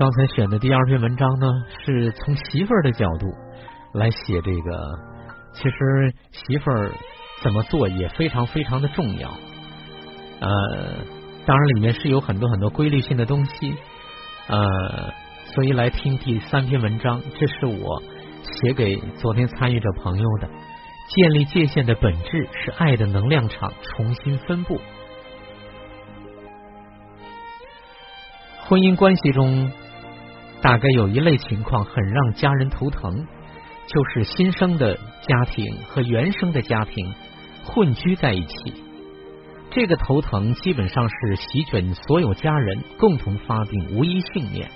刚才选的第二篇文章呢，是从媳妇儿的角度来写这个。其实媳妇儿怎么做也非常非常的重要。呃，当然里面是有很多很多规律性的东西。呃，所以来听第三篇文章，这是我写给昨天参与者朋友的。建立界限的本质是爱的能量场重新分布。婚姻关系中，大概有一类情况很让家人头疼，就是新生的家庭和原生的家庭混居在一起。这个头疼基本上是席卷所有家人共同发病无一幸免，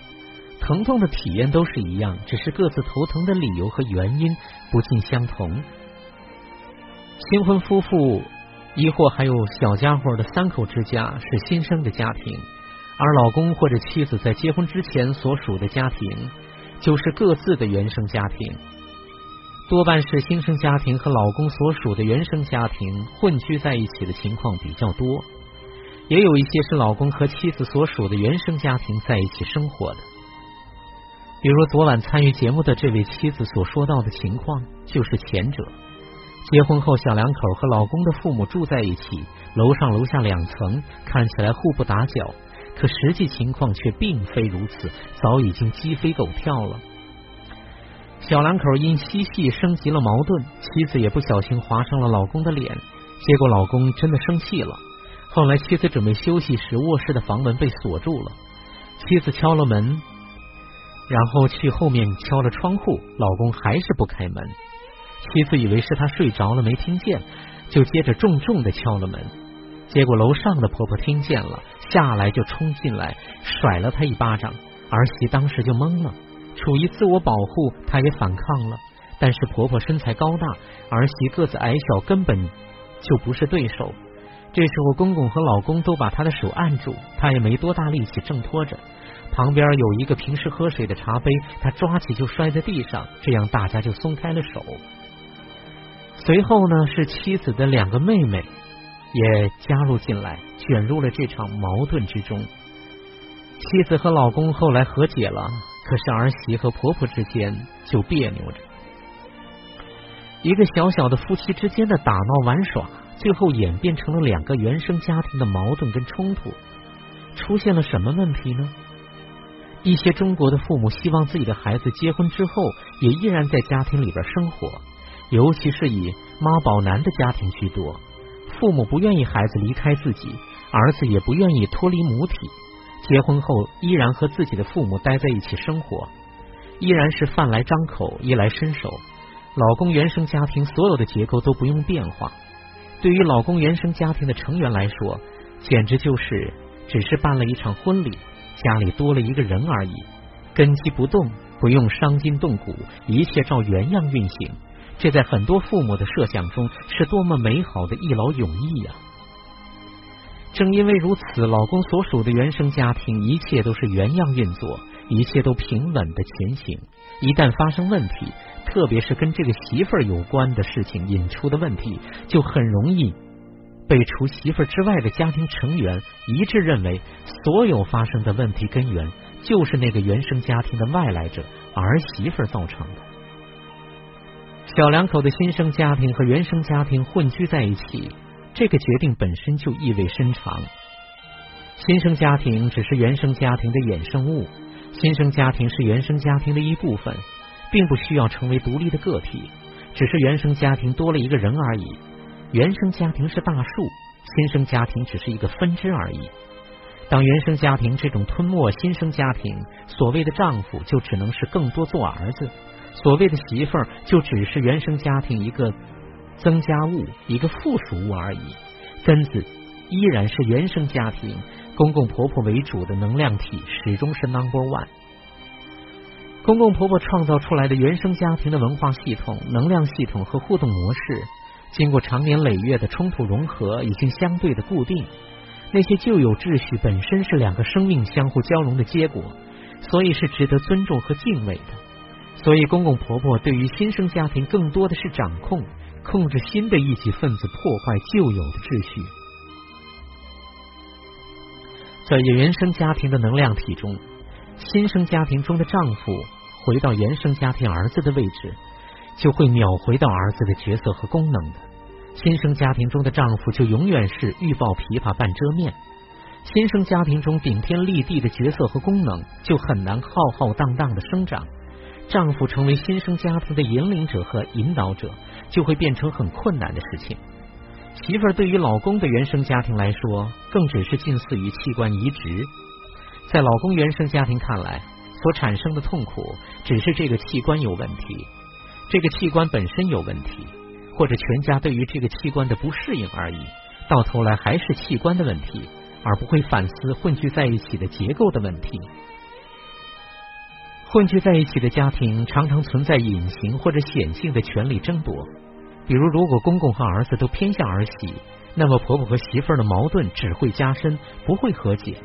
疼痛的体验都是一样，只是各自头疼的理由和原因不尽相同。新婚夫妇，亦或还有小家伙的三口之家是新生的家庭，而老公或者妻子在结婚之前所属的家庭，就是各自的原生家庭。多半是新生家庭和老公所属的原生家庭混居在一起的情况比较多，也有一些是老公和妻子所属的原生家庭在一起生活的。比如昨晚参与节目的这位妻子所说到的情况，就是前者。结婚后，小两口和老公的父母住在一起，楼上楼下两层，看起来互不打搅，可实际情况却并非如此，早已经鸡飞狗跳了。小两口因嬉戏升级了矛盾，妻子也不小心划伤了老公的脸，结果老公真的生气了。后来妻子准备休息时，卧室的房门被锁住了，妻子敲了门，然后去后面敲了窗户，老公还是不开门。妻子以为是他睡着了没听见，就接着重重的敲了门。结果楼上的婆婆听见了，下来就冲进来甩了她一巴掌。儿媳当时就懵了，处于自我保护，她也反抗了。但是婆婆身材高大，儿媳个子矮小，根本就不是对手。这时候公公和老公都把她的手按住，她也没多大力气挣脱着。旁边有一个平时喝水的茶杯，她抓起就摔在地上，这样大家就松开了手。随后呢，是妻子的两个妹妹也加入进来，卷入了这场矛盾之中。妻子和老公后来和解了，可是儿媳和婆婆之间就别扭着。一个小小的夫妻之间的打闹玩耍，最后演变成了两个原生家庭的矛盾跟冲突。出现了什么问题呢？一些中国的父母希望自己的孩子结婚之后也依然在家庭里边生活。尤其是以妈宝男的家庭居多，父母不愿意孩子离开自己，儿子也不愿意脱离母体，结婚后依然和自己的父母待在一起生活，依然是饭来张口，衣来伸手。老公原生家庭所有的结构都不用变化，对于老公原生家庭的成员来说，简直就是只是办了一场婚礼，家里多了一个人而已，根基不动，不用伤筋动骨，一切照原样运行。这在很多父母的设想中是多么美好的一劳永逸呀！正因为如此，老公所属的原生家庭一切都是原样运作，一切都平稳的前行。一旦发生问题，特别是跟这个媳妇儿有关的事情引出的问题，就很容易被除媳妇儿之外的家庭成员一致认为，所有发生的问题根源就是那个原生家庭的外来者儿媳妇儿造成的。小两口的新生家庭和原生家庭混居在一起，这个决定本身就意味深长。新生家庭只是原生家庭的衍生物，新生家庭是原生家庭的一部分，并不需要成为独立的个体，只是原生家庭多了一个人而已。原生家庭是大树，新生家庭只是一个分支而已。当原生家庭这种吞没新生家庭，所谓的丈夫就只能是更多做儿子。所谓的媳妇儿，就只是原生家庭一个增加物、一个附属物而已。根子依然是原生家庭公公婆婆为主的能量体，始终是 number one。公公婆婆创造出来的原生家庭的文化系统、能量系统和互动模式，经过长年累月的冲突融合，已经相对的固定。那些旧有秩序本身是两个生命相互交融的结果，所以是值得尊重和敬畏的。所以，公公婆婆对于新生家庭更多的是掌控，控制新的一级分子，破坏旧有的秩序。在原生家庭的能量体中，新生家庭中的丈夫回到原生家庭儿子的位置，就会秒回到儿子的角色和功能的。新生家庭中的丈夫就永远是欲抱琵琶半遮面。新生家庭中顶天立地的角色和功能，就很难浩浩荡荡的生长。丈夫成为新生家庭的引领者和引导者，就会变成很困难的事情。媳妇儿对于老公的原生家庭来说，更只是近似于器官移植。在老公原生家庭看来，所产生的痛苦只是这个器官有问题，这个器官本身有问题，或者全家对于这个器官的不适应而已。到头来还是器官的问题。而不会反思混聚在一起的结构的问题。混居在一起的家庭常常存在隐形或者显性的权力争夺。比如，如果公公和儿子都偏向儿媳，那么婆婆和媳妇儿的矛盾只会加深，不会和解。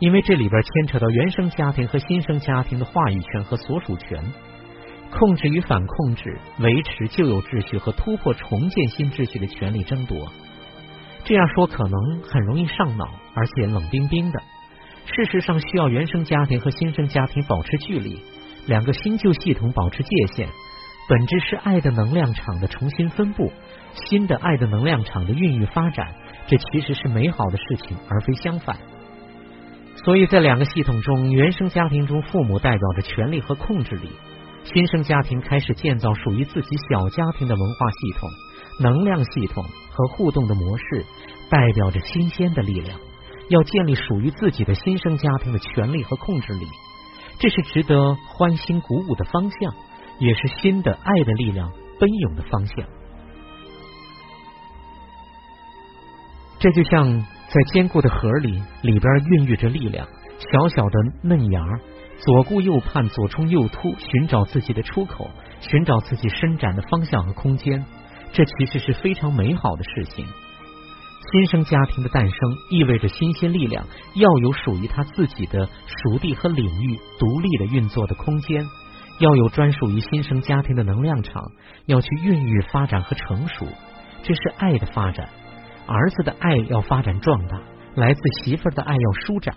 因为这里边牵扯到原生家庭和新生家庭的话语权和所属权，控制与反控制，维持旧有秩序和突破重建新秩序的权力争夺。这样说可能很容易上脑，而且冷冰冰的。事实上，需要原生家庭和新生家庭保持距离，两个新旧系统保持界限，本质是爱的能量场的重新分布，新的爱的能量场的孕育发展。这其实是美好的事情，而非相反。所以在两个系统中，原生家庭中父母代表着权力和控制力，新生家庭开始建造属于自己小家庭的文化系统、能量系统。和互动的模式代表着新鲜的力量，要建立属于自己的新生家庭的权利和控制力，这是值得欢欣鼓舞的方向，也是新的爱的力量奔涌的方向。这就像在坚固的核里，里边孕育着力量，小小的嫩芽左顾右盼，左冲右突，寻找自己的出口，寻找自己伸展的方向和空间。这其实是非常美好的事情。新生家庭的诞生意味着新鲜力量要有属于他自己的属地和领域，独立的运作的空间，要有专属于新生家庭的能量场，要去孕育、发展和成熟。这是爱的发展，儿子的爱要发展壮大，来自媳妇儿的爱要舒展，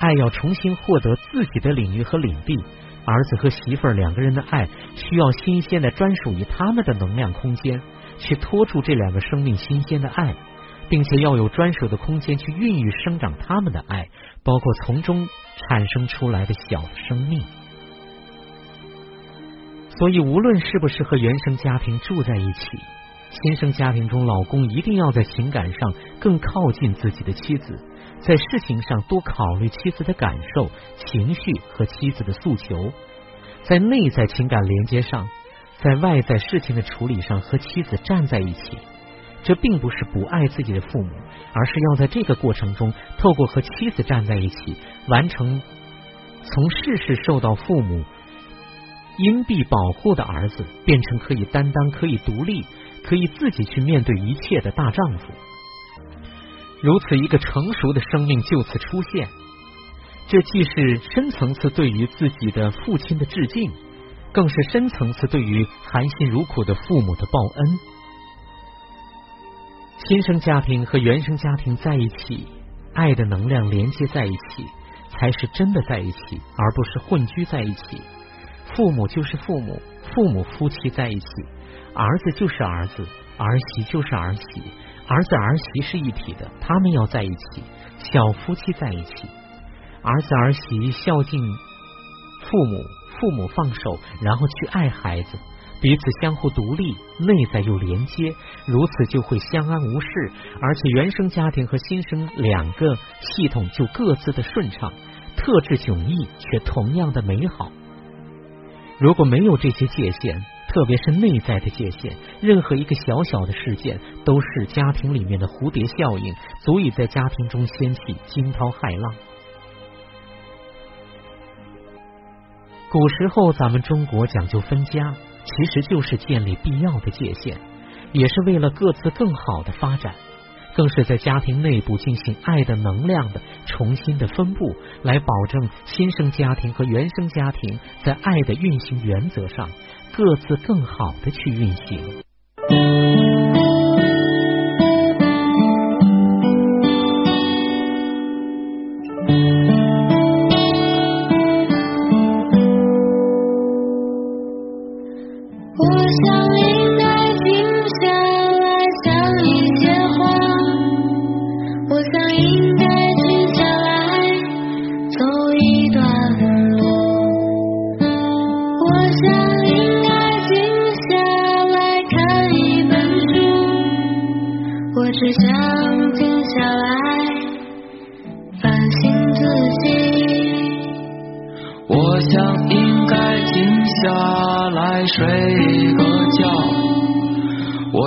爱要重新获得自己的领域和领地。儿子和媳妇儿两个人的爱需要新鲜的、专属于他们的能量空间。去托住这两个生命新鲜的爱，并且要有专属的空间去孕育生长他们的爱，包括从中产生出来的小生命。所以，无论是不是和原生家庭住在一起，新生家庭中，老公一定要在情感上更靠近自己的妻子，在事情上多考虑妻子的感受、情绪和妻子的诉求，在内在情感连接上。在外在事情的处理上和妻子站在一起，这并不是不爱自己的父母，而是要在这个过程中，透过和妻子站在一起，完成从事事受到父母荫庇保护的儿子，变成可以担当、可以独立、可以自己去面对一切的大丈夫。如此一个成熟的生命就此出现，这既是深层次对于自己的父亲的致敬。更是深层次对于含辛茹苦的父母的报恩。新生家庭和原生家庭在一起，爱的能量连接在一起，才是真的在一起，而不是混居在一起。父母就是父母，父母夫妻在一起，儿子就是儿子，儿媳就是儿媳，儿子儿媳是一体的，他们要在一起，小夫妻在一起，儿子儿媳孝敬父母。父母放手，然后去爱孩子，彼此相互独立，内在又连接，如此就会相安无事，而且原生家庭和新生两个系统就各自的顺畅，特质迥异却同样的美好。如果没有这些界限，特别是内在的界限，任何一个小小的事件都是家庭里面的蝴蝶效应，足以在家庭中掀起惊涛骇浪。古时候，咱们中国讲究分家，其实就是建立必要的界限，也是为了各自更好的发展，更是在家庭内部进行爱的能量的重新的分布，来保证新生家庭和原生家庭在爱的运行原则上各自更好的去运行。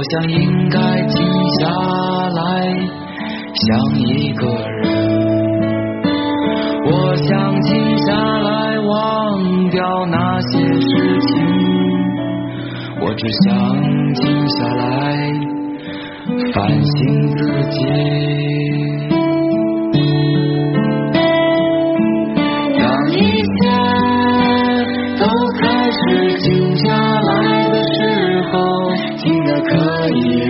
我想应该静下来想一个人，我想静下来忘掉那些事情，我只想静下来反省自己。的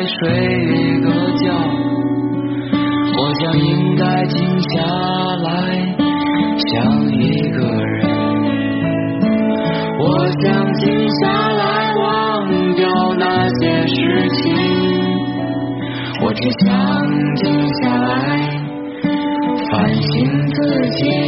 再睡一个觉，我想应该静下来想一个人，我想静下来忘掉那些事情，我只想静下来。反省自己。